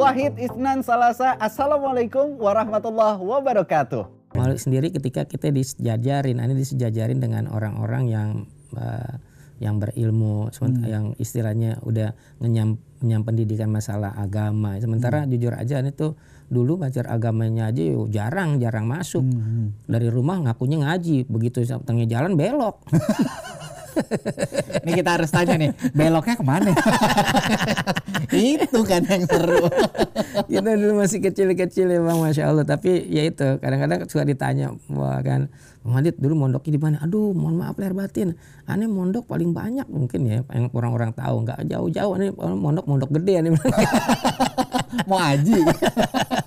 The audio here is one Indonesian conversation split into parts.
Wahid Isnan Salasa. Assalamualaikum warahmatullahi wabarakatuh. Maulid sendiri ketika kita disejajarin, ini disejajarin dengan orang-orang yang uh, yang berilmu, hmm. yang istilahnya udah ngenyam, ngenyam pendidikan masalah agama. Sementara hmm. jujur aja ini tuh dulu belajar agamanya aja yuk, jarang jarang masuk hmm. dari rumah ngakunya ngaji begitu tengah jalan belok Ini kita harus tanya nih, beloknya ke mana? itu kan yang seru. kita dulu masih kecil-kecil ya bang, masya Allah. Tapi ya itu, kadang-kadang suka ditanya, wah kan, Muhammad dulu mondoknya di mana? Aduh, mohon maaf lahir batin. Aneh mondok paling banyak mungkin ya, yang orang-orang tahu. Nggak jauh-jauh, aneh mondok mondok gede aneh. Mau aji.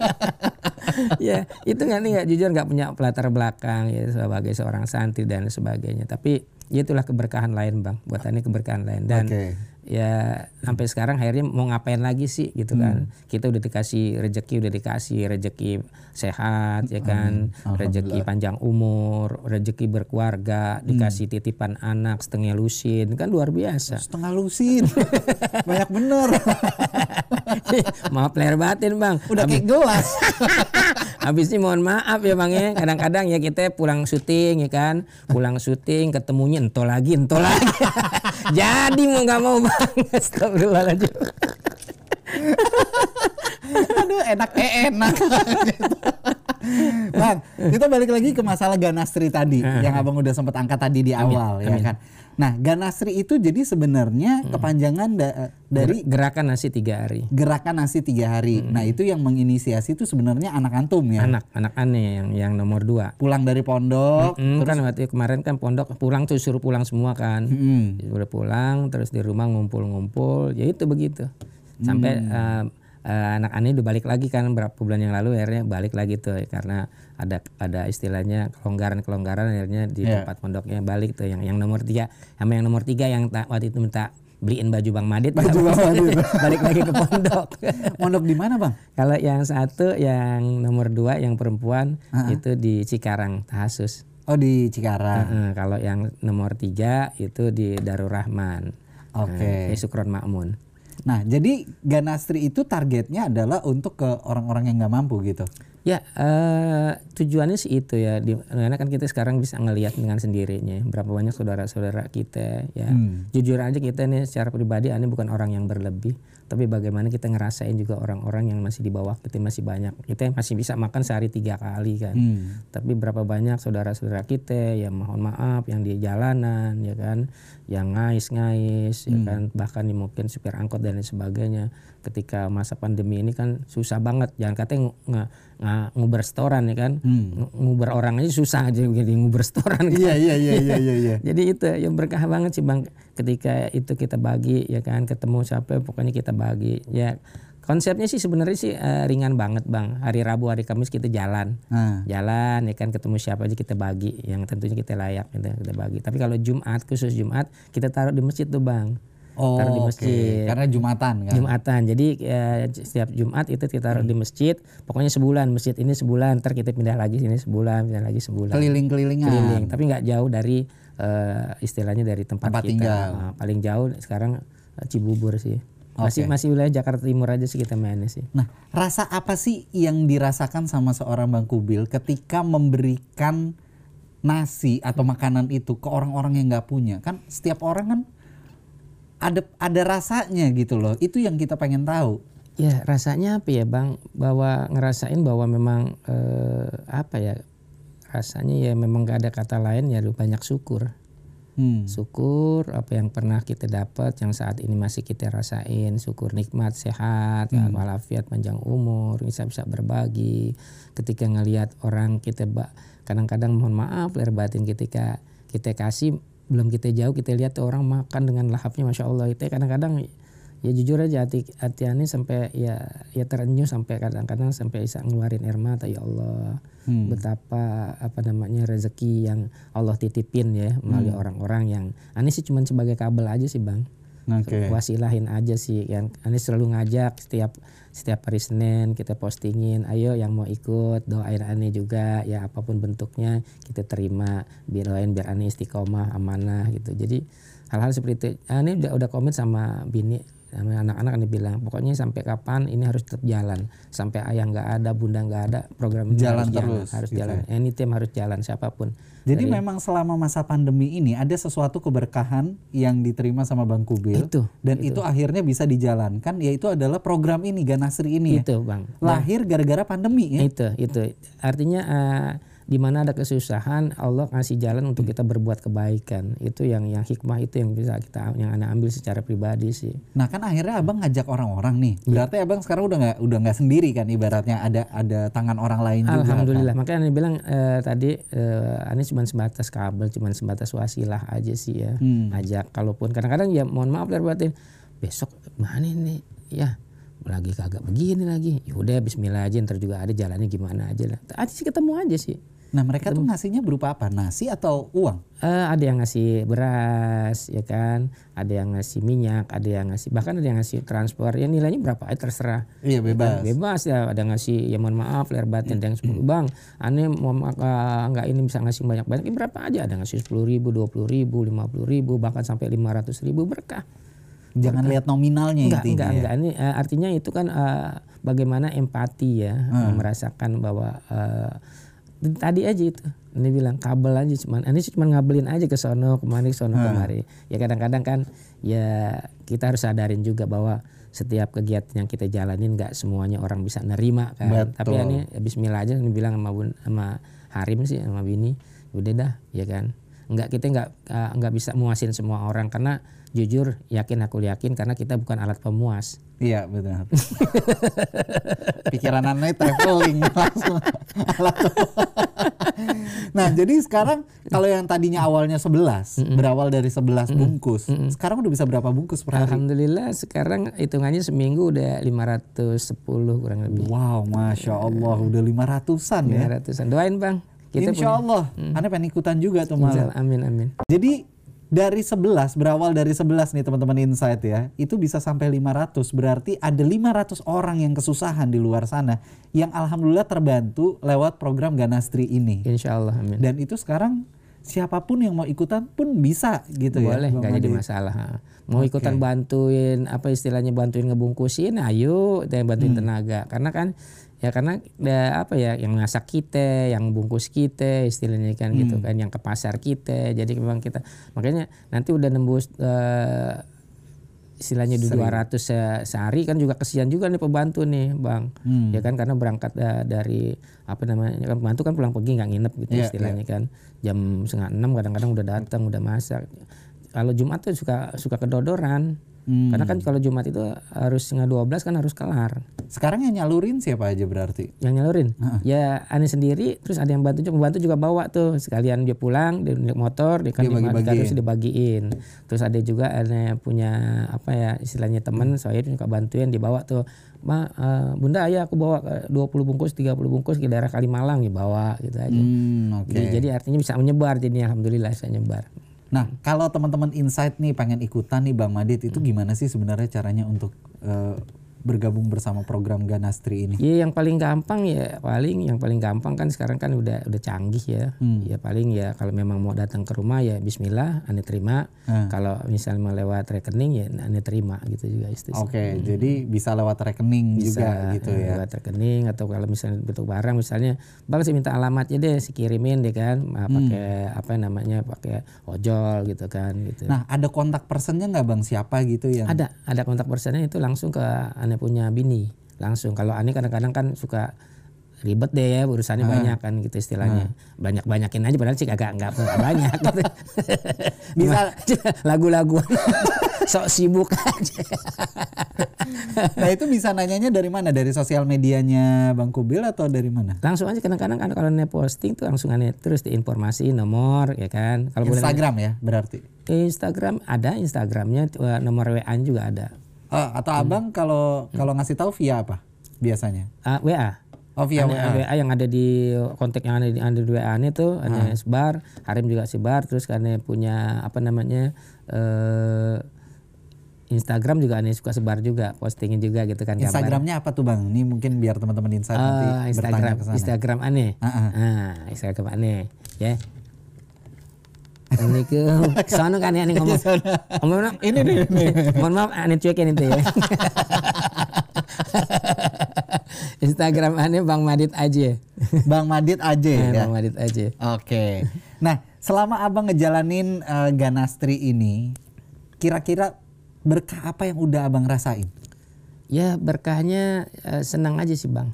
ya itu nggak nih nggak jujur nggak punya latar belakang ya sebagai seorang santri dan sebagainya tapi ya itulah keberkahan lain bang buat ini keberkahan lain dan okay. ya sampai sekarang akhirnya mau ngapain lagi sih gitu kan hmm. kita udah dikasih rezeki udah dikasih rezeki sehat ya kan hmm. rezeki panjang umur rezeki berkeluarga hmm. dikasih titipan anak setengah lusin kan luar biasa setengah lusin banyak bener maaf lahir batin bang. Udah kayak gelas. Habis ini mohon maaf ya bang ya. Kadang-kadang ya kita pulang syuting ya kan? Pulang syuting ketemunya entol lagi entol lagi. Jadi mau nggak mau bang. Astagfirullahaladzim. Aduh enak eh enak. bang, kita balik lagi ke masalah Ganastri tadi yang abang udah sempat angkat tadi di awal amin, ya amin. kan. Nah, Ganasri itu jadi sebenarnya hmm. kepanjangan da dari gerakan nasi tiga hari. Gerakan nasi tiga hari. Hmm. Nah, itu yang menginisiasi itu sebenarnya anak antum ya. Anak, anak aneh yang yang nomor dua. Pulang dari pondok. Hmm, terus... kan waktu kemarin kan pondok pulang tuh suruh pulang semua kan. Hmm. Suruh pulang, terus di rumah ngumpul-ngumpul. Ya itu begitu. Sampai hmm. uh, uh, anak aneh udah balik lagi kan berapa bulan yang lalu akhirnya balik lagi tuh karena ada ada istilahnya kelonggaran-kelonggaran akhirnya di yeah. tempat pondoknya balik tuh yang yang nomor tiga sama yang nomor tiga yang tak, waktu itu minta beliin baju Bang Madit baju Bang Madit balik lagi ke pondok pondok di mana Bang kalau yang satu yang nomor dua yang perempuan uh -huh. itu di Cikarang Tahasus oh di Cikarang uh -uh. kalau yang nomor tiga itu di Darul Rahman oke okay. uh, Sukron Makmun Nah, jadi Ganastri itu targetnya adalah untuk ke orang-orang yang nggak mampu gitu. Ya, uh, tujuannya sih itu ya. Di, karena kan kita sekarang bisa ngelihat dengan sendirinya berapa banyak saudara-saudara kita ya. Hmm. Jujur aja kita nih secara pribadi ini bukan orang yang berlebih, tapi bagaimana kita ngerasain juga orang-orang yang masih di bawah kita masih banyak. Kita masih bisa makan sehari tiga kali kan. Hmm. Tapi berapa banyak saudara-saudara kita ya mohon maaf yang di jalanan ya kan, yang ngais-ngais ya hmm. ya kan, bahkan mungkin supir angkot dan lain sebagainya. Ketika masa pandemi ini kan susah banget. Jangan katanya nggak nah, nguber restoran ya kan? Hmm. nguber orang aja susah aja jadi nguber restoran kan? iya iya iya iya iya ya. jadi itu yang berkah banget sih bang. Ketika itu kita bagi ya kan? Ketemu siapa pokoknya kita bagi. Ya konsepnya sih sebenarnya sih uh, ringan banget bang. Hari Rabu hari Kamis kita jalan. Hmm. jalan ya kan? Ketemu siapa aja kita bagi yang tentunya kita layak gitu, kita bagi. Tapi kalau Jumat khusus Jumat kita taruh di masjid tuh bang Oh, taruh di masjid. Okay. Karena Jumatan kan. Jumatan. Jadi ya, setiap Jumat itu kita taruh hmm. di masjid. Pokoknya sebulan masjid ini sebulan. Ntar kita pindah lagi sini sebulan, pindah lagi sebulan. Keliling-kelilingan. Keliling. Tapi nggak jauh dari uh, istilahnya dari tempat, tempat kita. tinggal. Nah, paling jauh sekarang uh, Cibubur sih. Masih okay. masih wilayah Jakarta Timur aja sih kita mainnya sih. Nah, rasa apa sih yang dirasakan sama seorang Bang Kubil ketika memberikan nasi atau makanan itu ke orang-orang yang nggak punya? Kan setiap orang kan ada ada rasanya gitu loh. Itu yang kita pengen tahu. Ya rasanya apa ya bang? Bahwa ngerasain bahwa memang eh, apa ya rasanya ya memang gak ada kata lain ya banyak syukur. Hmm. Syukur apa yang pernah kita dapat, yang saat ini masih kita rasain, syukur nikmat, sehat, hmm. walafiat, panjang umur, bisa bisa berbagi. Ketika ngelihat orang kita kadang-kadang mohon maaf lahir batin ketika kita kasih belum kita jauh kita lihat tuh orang makan dengan lahapnya masya Allah itu kadang-kadang ya jujur aja hati hati ini sampai ya ya terenyuh sampai kadang-kadang sampai bisa ngeluarin air mata ya Allah hmm. betapa apa namanya rezeki yang Allah titipin ya melalui hmm. orang-orang yang ini sih cuma sebagai kabel aja sih bang okay. wasilahin aja sih yang ini selalu ngajak setiap setiap hari Senin kita postingin ayo yang mau ikut doain Ani juga ya apa pun bentuknya kita terima biar doain biar Ani istiqomah amanah gitu. Jadi hal-hal seperti itu. Ani udah udah komit sama bini sama anak-anak ini bilang pokoknya sampai kapan ini harus tetap jalan? Sampai ayah nggak ada bunda nggak ada program ini Jalan harus terus, jalan harus gitu jalan. anytime harus jalan siapa pun Jadi memang selama masa pandemi ini ada sesuatu keberkahan yang diterima sama Bang Kubil itu dan itu. akhirnya bisa dijalankan yaitu adalah program ini Ganasri ini ya. itu bang Lahir gara-gara pandemi ya. itu itu artinya eh, di mana ada kesusahan Allah ngasih jalan untuk kita berbuat kebaikan itu yang yang hikmah itu yang bisa kita yang anak ambil secara pribadi sih Nah kan akhirnya abang ngajak orang-orang nih. Iya. Berarti abang sekarang udah nggak udah nggak sendiri kan ibaratnya ada ada tangan orang lain juga. kan? Alhamdulillah makanya Anda bilang eh, tadi eh, ini cuma sebatas kabel cuma sebatas wasilah aja sih ya Hmm. ajak kalaupun kadang-kadang ya mohon maaf lahir batin besok mana nih ya lagi kagak begini lagi. Yaudah Bismillah aja ntar juga ada jalannya gimana aja lah. Aja sih ketemu aja sih. Nah mereka tuh ngasihnya berupa apa? Nasi atau uang? Eh, ada yang ngasih beras ya kan? Ada yang ngasih minyak ada yang ngasih bahkan ada yang ngasih transport ya nilainya berapa aja terserah. Iya bebas. bebas ya. Ada ngasih ya mohon maaf lahir batin ada yang sepuluh bang aneh mau mak- eh, nggak ini bisa ngasih banyak banyak ya berapa aja? Ada ngasih sepuluh ribu dua puluh ribu lima puluh ribu bahkan sampai lima ratus ribu berkah Jangan lihat nominalnya enggak intinya. enggak ya. enggak. Ini eh, artinya itu kan eh, bagaimana empati ya eh, merasakan bahwa eh, tadi aja itu ini bilang kabel aja cuman ini cuma ngabelin aja ke sono kemari ke sono kemari. Ya kadang-kadang kan ya kita harus sadarin juga bahwa setiap kegiatan yang kita jalanin nggak semuanya orang bisa nerima kan. Tapi ya ini ya Bismillah aja ini bilang sama bun, sama Harim sih sama Bini. Udah dah ya kan. Nggak kita nggak nggak bisa muasin semua orang karena jujur yakin aku yakin karena kita bukan alat pemuas Iya benar. Pikiran aneh traveling langsung. nah jadi sekarang kalau yang tadinya awalnya 11 berawal dari 11 bungkus, sekarang udah bisa berapa bungkus per hari? Alhamdulillah sekarang hitungannya seminggu udah 510 kurang lebih. Wow, masya Allah udah 500an ya. 500-an. Doain Bang. Kita Insya Allah, aneh pengen ikutan juga tuh punya amin amin. Jadi dari 11 berawal dari 11 nih teman-teman insight ya, itu bisa sampai 500 berarti ada 500 orang yang kesusahan di luar sana yang alhamdulillah terbantu lewat program Ganastri ini. Insya Allah amin. Dan itu sekarang siapa pun yang mau ikutan pun bisa gitu ya. Boleh nggak jadi masalah. Mau ikutan bantuin apa istilahnya bantuin ngebungkusin, ayo yang bantuin tenaga. Karena kan ya karena ya, apa ya yang masak kita, yang bungkus kita istilahnya kan gitu kan, yang ke pasar kita. Jadi memang kita makanya nanti udah nembus eh, istilahnya di 200 se- sehari kan juga kesian juga nih pembantu nih bang. Ya kan karena berangkat eh, dari apa namanya kan pembantu kan pulang pergi nggak nginep gitu Iya, istilahnya kan. Jam setengah enam kadang-kadang udah datang udah masak. Kalau Jumat tuh suka suka kedodoran Hmm. karena kan kalau Jumat itu harus setengah 12 kan harus kelar. Sekarang yang nyalurin siapa aja berarti? yang nyalurin? Ya aneh sendiri terus ada yang bantu juga. Pembantu juga bawa tuh. Sekalian dia pulang dia naik motor dia kan Dia di- bagi-bagiin. terus dibagiin terus ada juga aneh punya apa ya istilahnya teman saya suka bantuin dibawa tuh. Ma, eh, bunda ayah aku bawa eh, 20 bungkus 30 bungkus ke daerah Kalimalang dibawa gitu aja. Hmm, oke. jadi, jadi artinya bisa menyebar jadi alhamdulillah bisa nyebar Nah, kalau teman-teman insight nih pengen ikutan nih Bang Madit itu gimana sih sebenarnya caranya untuk eh, bergabung bersama program Ganastri ini? Iya yang paling gampang ya paling yang paling gampang kan sekarang kan udah udah canggih ya. Ya paling ya kalau memang mau datang ke rumah ya Bismillah ane terima. Hmm. Kalau misalnya lewat rekening ya ane terima gitu juga istis. Oke, jadi bisa lewat rekening juga gitu eh, ya. Lewat rekening atau kalau misalnya bentuk barang misalnya bang saya minta alamatnya deh si kirimin deh kan ah, pakai apa namanya pakai ojol gitu kan gitu. Nah, ada kontak personnya nggak Bang siapa gitu yang Ada ada kontak personnya itu langsung ke ane punya bini langsung. Kalau ane kadang-kadang kan suka ribet deh ya urusannya banyak kan gitu istilahnya. Banyak banyakin aja padahal sih agak nggak banyak. gitu. Bisa- lagu-lagu sok sibuk aja. Nah, itu bisa nanyanya dari mana? Dari sosial medianya Bang Kubil atau dari mana? langsung aja kadang-kadang kan kalau ane posting tuh langsung ane terus diinformasi nomor ya kan. Kalau boleh Instagram ya berarti. Instagram ada Instagramnya eh, nomor WA juga ada. Oh, atau Abang kalau kalau ngasih tahu via apa biasanya? Ah, WA. Oh, via Ane- WA. WA yang ada di kontak yang ada di ada di WA ane tuh Ah. ane sebar, Harim juga sebar, terus karena punya apa namanya eh Instagram juga ane suka sebar juga, postingin juga gitu kan. Instagramnya apa tuh Bang? Ini mungkin biar teman-teman insight nanti Ah, Instagram, bertanya ke sana. Instagram ane. Ah, ah. Ah, Instagram ane, ya. Assalamualaikum. Sono kan ya nih ngomong. Ngomong Ini nih, ini. Mohon maaf aneh cuekin itu ya. Instagram aneh Bang Madit aja. Bang Madit aja Eh, ya. Bang Madit aja. Oke. Nah, selama Abang ngejalanin eh, Ganastri ini, kira-kira berkah apa yang udah Abang rasain? Ya berkahnya eh, senang aja sih Bang.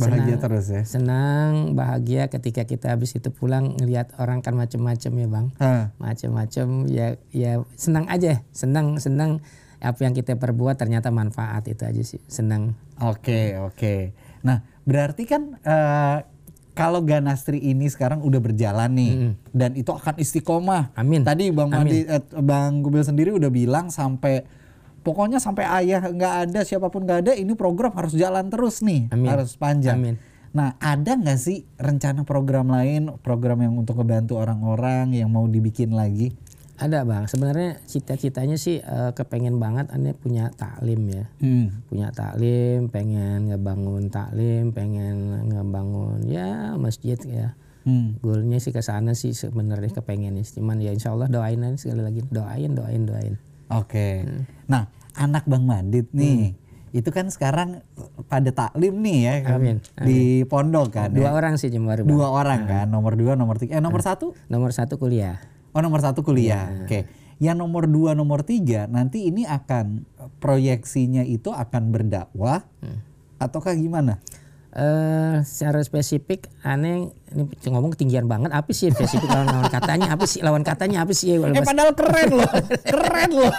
Bahagia Senang- terus ya. Senang, bahagia ketika kita habis itu pulang ngelihat orang kan macem-macem ya Bang. Hah. Macem-macem ya ya senang aja, senang senang apa yang kita perbuat ternyata manfaat itu aja sih. Senang. Oke, oke. Nah, berarti kan eh, kalau Ganastri ini sekarang udah berjalan nih dan itu akan istiqomah. Amin. Tadi Bang Madi, eh, Bang Gubil sendiri udah bilang sampai pokoknya sampai ayah nggak ada siapa pun nggak ada ini program harus jalan terus nih, Amin. harus panjang. Amin. Nah, ada nggak sih rencana program lain, program yang untuk ngebantu orang-orang yang mau dibikin lagi? Ada Bang. Sebenarnya cita-citanya sih eh, kepengen banget aneh punya taklim ya. Hmm. punya taklim, pengen ngebangun taklim, pengen ngebangun ya masjid ya. Hmm. Goalnya sih ke sana sih sebenarnya kepengen. Cuman ya insya Allah doain aja sekali lagi doain doain doain. Oke. Hmm. Nah, anak Bang Madit nih, itu kan sekarang pada taklim nih ya kan Amin, di pondok kan. Dua ya. orang sih. Bang. Dua orang kan, nomor dua, nomor tiga. Eh nomor satu? Nomor satu kuliah. Oh nomor satu kuliah. Iya. Oke. Yang nomor dua, nomor tiga nanti ini akan proyeksinya itu akan berdakwah Hmm. ataukah gimana? Eh secara spesifik aneh ini ngomong ketinggian banget apa sih spesifik lawan lawan katanya apa sih lawan katanya apa sih? Eh padahal keren loh, keren loh.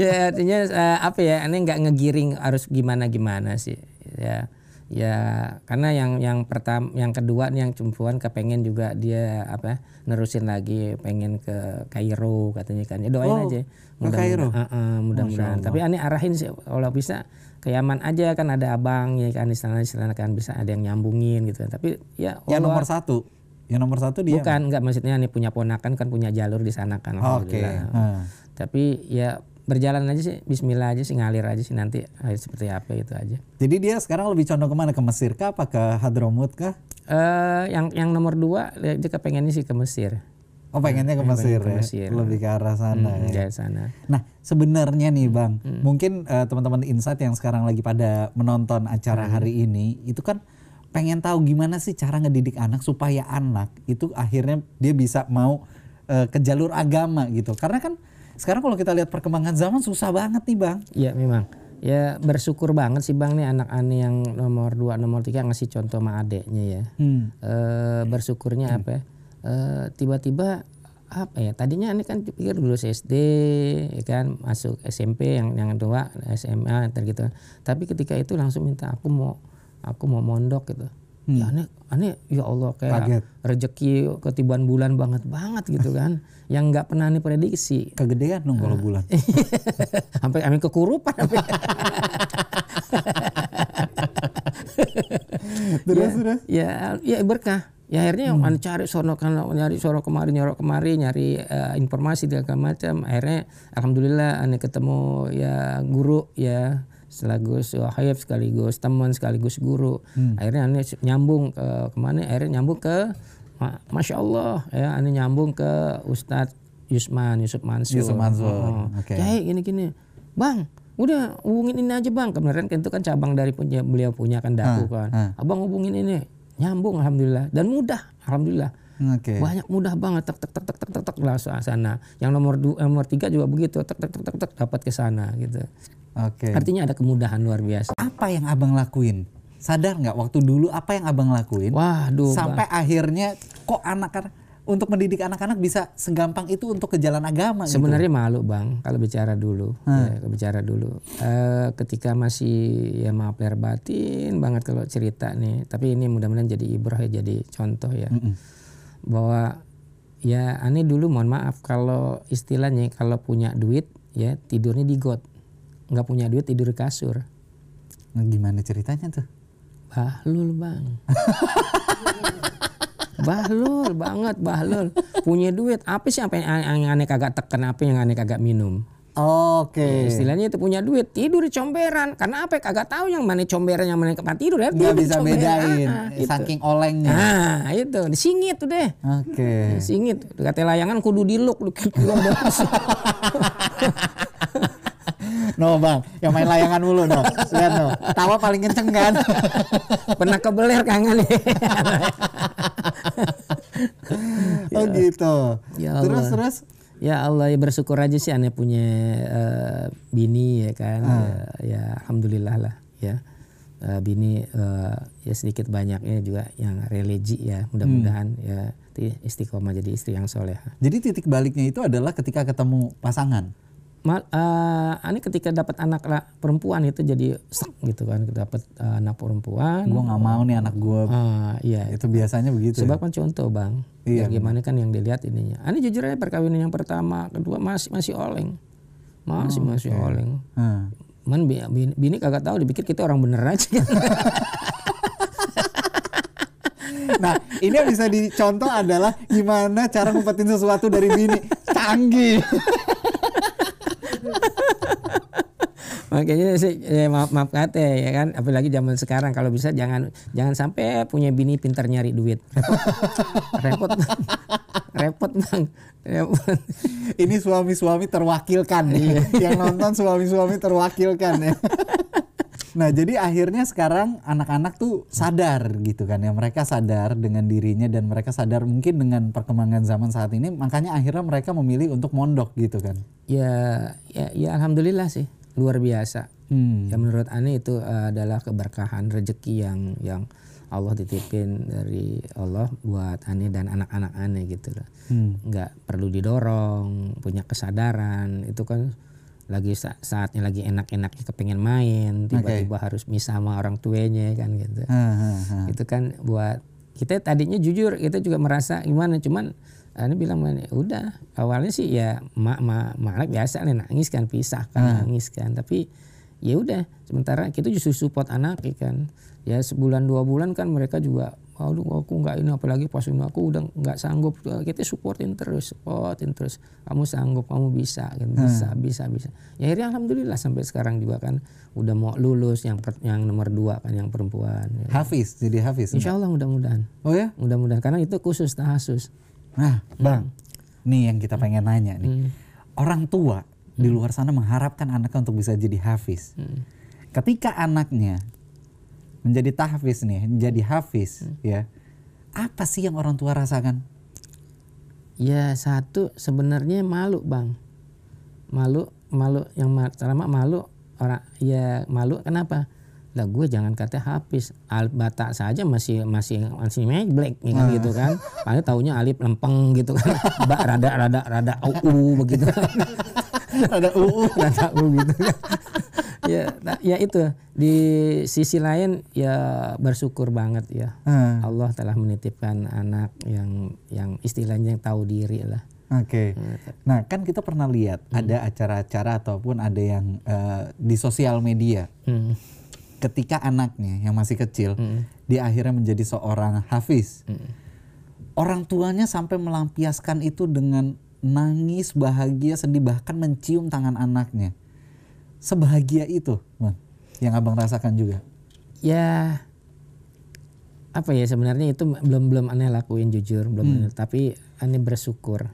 ya artinya eh, apa ya aneh nggak ngegiring harus gimana gimana sih. Ya ya karena yang yang pertama yang kedua nih yang cumpuan kepengen juga dia apa nerusin lagi pengen ke Kairo katanya kan. Ya doain Oh, aja. ke Kairo? Heeh, mudah-mudahan. Tapi aneh arahin sih kalau bisa ke Yaman aja kan ada abang ya kan di sana di sana kan bisa ada yang nyambungin gitu tapi ya Yang Allah- nomor satu, yang nomor satu dia. bukan nggak maksudnya nih punya ponakan kan punya jalur di sana kan Oke. alhamdulillah. Nah. Tapi ya berjalan aja sih Bismillah aja sih ngalir aja sih nanti seperti apa itu aja. Jadi dia sekarang lebih condong ke mana? Ke Mesir kah? Apa ke Hadramut kah? Eh yang yang nomor dua dia dia kepengennya sih ke Mesir. Oh pengennya ke Mesir ke ya? Mesir. Lebih ke arah sana Hmm, ya? sana. Nah sebenarnya nih bang, Hmm. mungkin eh, teman-teman Insight yang sekarang lagi pada menonton acara Hmm. hari ini, itu kan pengen tahu gimana sih cara ngedidik anak supaya anak itu akhirnya dia bisa mau eh, ke jalur agama gitu. Karena kan sekarang kalau kita lihat perkembangan zaman susah banget nih bang. Iya memang. Ya bersyukur banget sih bang nih anak aneh yang nomor dua nomor tiga ngasih contoh sama adeknya ya. Hmm. Eh bersyukurnya apa? ya? Eh, tiba-tiba apa ya? Tadinya aneh kan pikir dulu SD, ya kan masuk SMP yang yang kedua SMA gitu. Tapi ketika itu langsung minta aku mau aku mau mondok gitu. Ya aneh aneh ya Allah kayak Kaget. rezeki ketiban bulan banget banget gitu kan. yang nggak pernah aneh prediksi. Kegedean dong Ah. kalau bulan. sampai amin kekurupan sampai. terus ya, terus. ya ya berkah ya akhirnya Hmm. yang cari sono kan nyari sono kemari nyarok kemari nyari eh, informasi segala macam akhirnya alhamdulillah aneh ketemu ya guru ya sekaligus wahib sekaligus teman sekaligus guru Hmm. akhirnya aneh nyambung ke ke mana akhirnya nyambung ke ma- masya Allah ya aneh nyambung ke Ustadz Yusman Yusuf Mansur Yusuf Mansur, Oh. oke. Kiai gini gini bang udah hubungin ini aja bang kemarin kan itu kan cabang dari punya beliau punya kan daku kan ah. abang hubungin ini nyambung alhamdulillah dan mudah alhamdulillah Oke. banyak mudah banget tek tek tek tek tek tek tek langsung sana yang nomor dua nomor tiga juga begitu tek tek tek tek tek dapat ke sana gitu Oke. artinya ada kemudahan luar biasa Apa yang abang lakuin? Sadar nggak waktu dulu apa yang abang lakuin? waduh sampai akhirnya kok anak-anak untuk mendidik anak-anak bisa segampang itu untuk ke jalan agama gitu. Sebenarnya malu bang kalau bicara dulu, ya, bicara dulu. Eh, ketika masih ya maaf lahir batin banget kalau cerita nih. Tapi ini mudah-mudahan jadi ibrah ya, jadi contoh ya. Bahwa ya aneh dulu mohon maaf kalau istilahnya kalau punya duit ya tidurnya di got, nggak punya duit tidur di kasur. Nah, gimana ceritanya tuh? Bahlul bang. bahlul banget bahlul. Punya duit apa sih apa yang, yang aneh kagak tekan apa yang aneh kagak minum. Oke. Istilahnya itu punya duit tidur di comberan. Karena apa? Kagak tahu yang mana comberan yang mana tempat tidur ya. Nggak tidur di bisa comberan. bedain Ah, itu. saking olengnya. Nah, itu disingit tuh deh. Oke. Singit. Kata layangan kudu diluk lu No bang, yang main layangan mulu no. Lihat no, tawa paling kenceng kan. Pernah kebeler kangen nih. oh gitu. Ya terus Allah. terus. Ya Allah ya bersyukur aja sih aneh punya eh, bini ya kan. Ah. Ya, ya alhamdulillah lah ya. Eh, bini eh, ya sedikit banyaknya juga yang religi ya. Mudah-mudahan Hmm. ya ti- istiqomah jadi istri yang soleh. Jadi titik baliknya itu adalah ketika ketemu pasangan. Mal, eh, aneh ketika dapat anak perempuan itu jadi sek gitu kan dapat eh, anak perempuan. Gue nggak mau nih anak gue. Ah, iya Itu biasanya begitu. Sebab kan contoh bang, Iya, ya gimana kan yang dilihat ininya. Ani jujur aja perkawinan yang pertama, kedua masih masih oleng, masih masih oleng. Hmm. Man bi- bini, bini kagak tahu, dipikir kita orang bener aja. Nah, ini yang bisa dicontoh adalah gimana cara ngumpetin sesuatu dari bini. Canggih. Makanya sih ya maaf maaf kata ya kan, apalagi zaman sekarang kalau bisa jangan jangan sampai punya bini pintar nyari duit. Repot, repot, bang. repot bang. Repot. Ini suami-suami terwakilkan nih. Yang nonton suami-suami terwakilkan ya. Nah, jadi akhirnya sekarang anak-anak tuh sadar gitu kan ya. Mereka sadar dengan dirinya dan mereka sadar mungkin dengan perkembangan zaman saat ini makanya akhirnya mereka memilih untuk mondok gitu kan. Ya, ya, ya alhamdulillah sih luar biasa. Hmm. Ya menurut Ane itu uh, adalah keberkahan rezeki yang yang Allah titipin dari Allah buat Ane dan anak-anak Ane gitu loh. Hmm. Nggak perlu didorong, punya kesadaran. Itu kan lagi sa- saatnya lagi enak-enaknya kepengen main, tiba-tiba harus misah sama orang tuanya kan gitu. Ha, ha, ha. Itu kan buat kita tadinya jujur kita juga merasa gimana cuman Ane bilang "Man, udah. Awalnya sih ya mak mak mak biasa nih nangis kan pisah kan nangis kan. Tapi ya udah sementara kita justru support anak ya kan. Ya sebulan dua bulan kan mereka juga aduh aku nggak ini apalagi pas ini aku udah nggak sanggup. Kita supportin terus supportin terus. Kamu sanggup kamu bisa kan bisa bisa bisa. Ya akhirnya alhamdulillah sampai sekarang juga kan udah mau lulus yang per- yang nomor dua kan yang perempuan ya. Hafiz, jadi Hafiz. Insya Allah mudah-mudahan. Oh ya? mudah-mudahan karena itu khusus tahasus Nah, Bang. Nih yang kita pengen nanya nih. Orang tua di luar sana mengharapkan anaknya untuk bisa jadi hafiz. Ketika anaknya menjadi tahfiz nih, menjadi hafiz, ya. Apa sih yang orang tua rasakan? ya satu sebenarnya malu bang malu malu yang ma- pertama malu orang ya malu kenapa lah gue jangan kata habis alif bata saja masih masih masih black ya kan gitu kan. Paling taunya alif lempeng gitu kan. Ba rada rada rada u begitu. Kan Ada UU. rada u gitu kan. Ya nah, ya itu. Di sisi lain ya bersyukur banget ya. Ah, Allah telah menitipkan anak yang yang istilahnya yang tahu diri lah. Oke. Nah, kan kita pernah lihat ada acara-acara ataupun ada yang eh, di sosial media. Hmm. Ketika anaknya yang masih kecil dia akhirnya menjadi seorang hafiz. Orang tuanya sampai melampiaskan itu dengan nangis, bahagia, sedih bahkan mencium tangan anaknya. Sebahagia itu, Bang, yang Abang rasakan juga. ya apa ya sebenarnya itu belum belum aneh lakuin jujur belum Hmm. aneh, tapi aneh bersyukur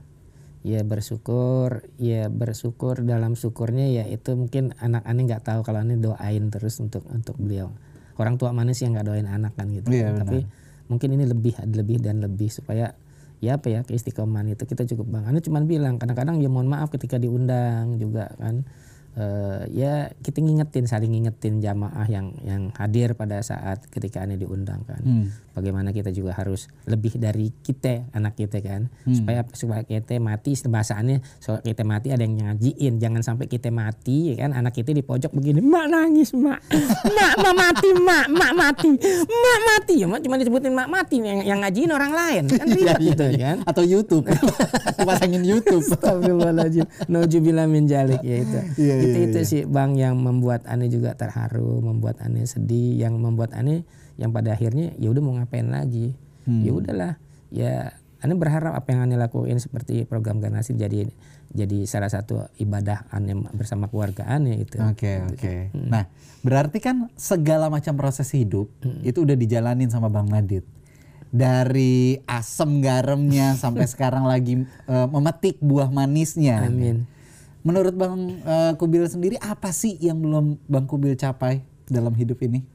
ya bersyukur. Ya bersyukur. Dalam syukurnya ya itu mungkin anak aneh nggak tahu kalau aneh doain terus untuk untuk beliau. Orang tua mana sih yang nggak doain anak kan gitu. Iya, tapi mungkin ini lebih lebih dan lebih supaya ya apa ya keistiqomahan itu kita cukup bang aneh cuma bilang kadang-kadang ya mohon maaf ketika diundang juga kan. Eh, ya kita ngingetin saling ngingetin jamaah yang yang hadir pada saat ketika aneh diundang kan. Hmm. Bagaimana kita juga harus lebih dari kita anak kita kan. Supaya supaya kita mati bahasannya so kita mati ada yang ngajiin. Jangan sampai kita mati ya kan? Anak kita di pojok begini mak nangis mak. Mak mak mati mak mak mati. Mak mati. Ya mak cuma disebutin mak mati yang, yang ngajiin orang lain. Kan ribet gitu kan? Atau YouTube. Pasangin YouTube. Astagfirullahaladzim. Nauzubillah min jalik ya itu. Iya, itu iya, itu sih Bang yang membuat Ane juga terharu, membuat Ane sedih, yang membuat Ane yang pada akhirnya ya udah mau ngapain lagi. Hmm. Ya udahlah. Ya Ane berharap apa yang Ane lakuin seperti program Ganasir jadi jadi salah satu ibadah Ane bersama keluarga Ane itu. Oke oke. Nah berarti kan segala macam proses hidup itu udah dijalanin sama Bang Nadit. Dari asam garamnya sampai sekarang lagi eh, memetik buah manisnya. Amin. Menurut Bang eh, Kubil sendiri apa sih yang belum Bang Kubil capai dalam hidup ini?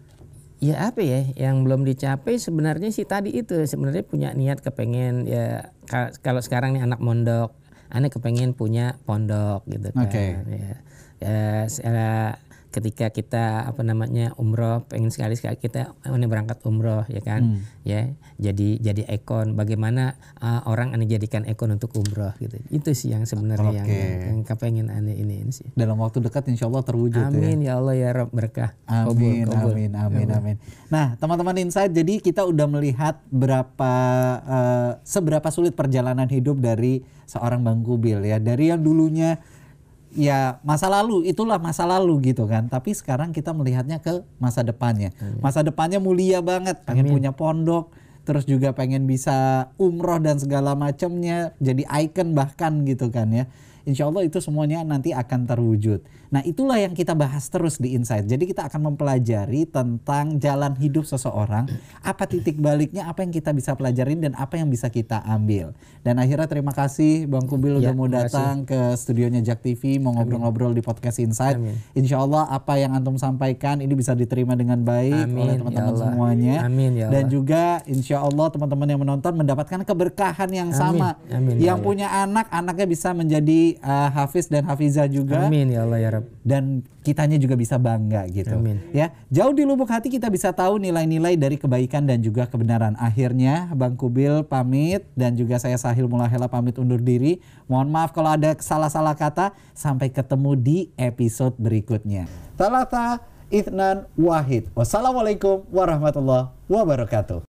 Ya apa ya yang belum dicapai sebenarnya sih tadi itu sebenarnya punya niat kepengen ya ka- kalau sekarang nih anak mondok, aneh kepengen punya pondok gitu kan. Oke. Ya, ya secara ketika kita apa namanya umroh pengen sekali sekali kita aneh berangkat umroh ya kan? Ya jadi jadi ekon. Bagaimana uh, orang aneh jadikan ekon untuk umroh gitu. Itu sih yang sebenarnya yang, Oke. yang yang kepengen aneh ini, ini sih. Dalam waktu dekat insya Allah terwujud ya. amin ya Allah ya Rob. Berkah. Amin, amin, amin, amin. Nah, teman-teman insight, jadi kita udah melihat berapa eh, seberapa sulit perjalanan hidup dari seorang Bang Kubil ya. Dari yang dulunya ya masa lalu, itulah masa lalu gitu kan. Tapi sekarang kita melihatnya ke masa depannya. Masa depannya mulia banget, pengen punya pondok, terus juga pengen bisa umroh dan segala macamnya, jadi icon bahkan gitu kan ya. Insya Allah itu semuanya nanti akan terwujud. Nah itulah yang kita bahas terus di Insight. Jadi kita akan mempelajari tentang jalan hidup seseorang, apa titik baliknya, apa yang kita bisa pelajarin dan apa yang bisa kita ambil. Dan akhirnya terima kasih Bang Kubil Ya, udah mau datang ke studionya Jak TV, mau ngobrol-ngobrol di podcast Insight. Amin. Insya Allah apa yang antum sampaikan ini bisa diterima dengan baik Amin, oleh ya teman-teman Allah. semuanya. Amin, ya Dan juga insya Allah teman-teman yang menonton mendapatkan keberkahan yang sama. Amin, ya yang punya anak, anaknya bisa menjadi uh, hafiz dan hafizah juga. amin ya Allah ya Rob Dan kitanya juga bisa bangga gitu. Amin. Ya, jauh di lubuk hati kita bisa tahu nilai-nilai dari kebaikan dan juga kebenaran. Akhirnya Bang Kubil pamit dan juga saya Sahil Mulahela pamit undur diri. Mohon maaf kalau ada salah-salah kata. Sampai ketemu di episode berikutnya. Talata Ithnan Wahid. Wassalamualaikum warahmatullahi wabarakatuh.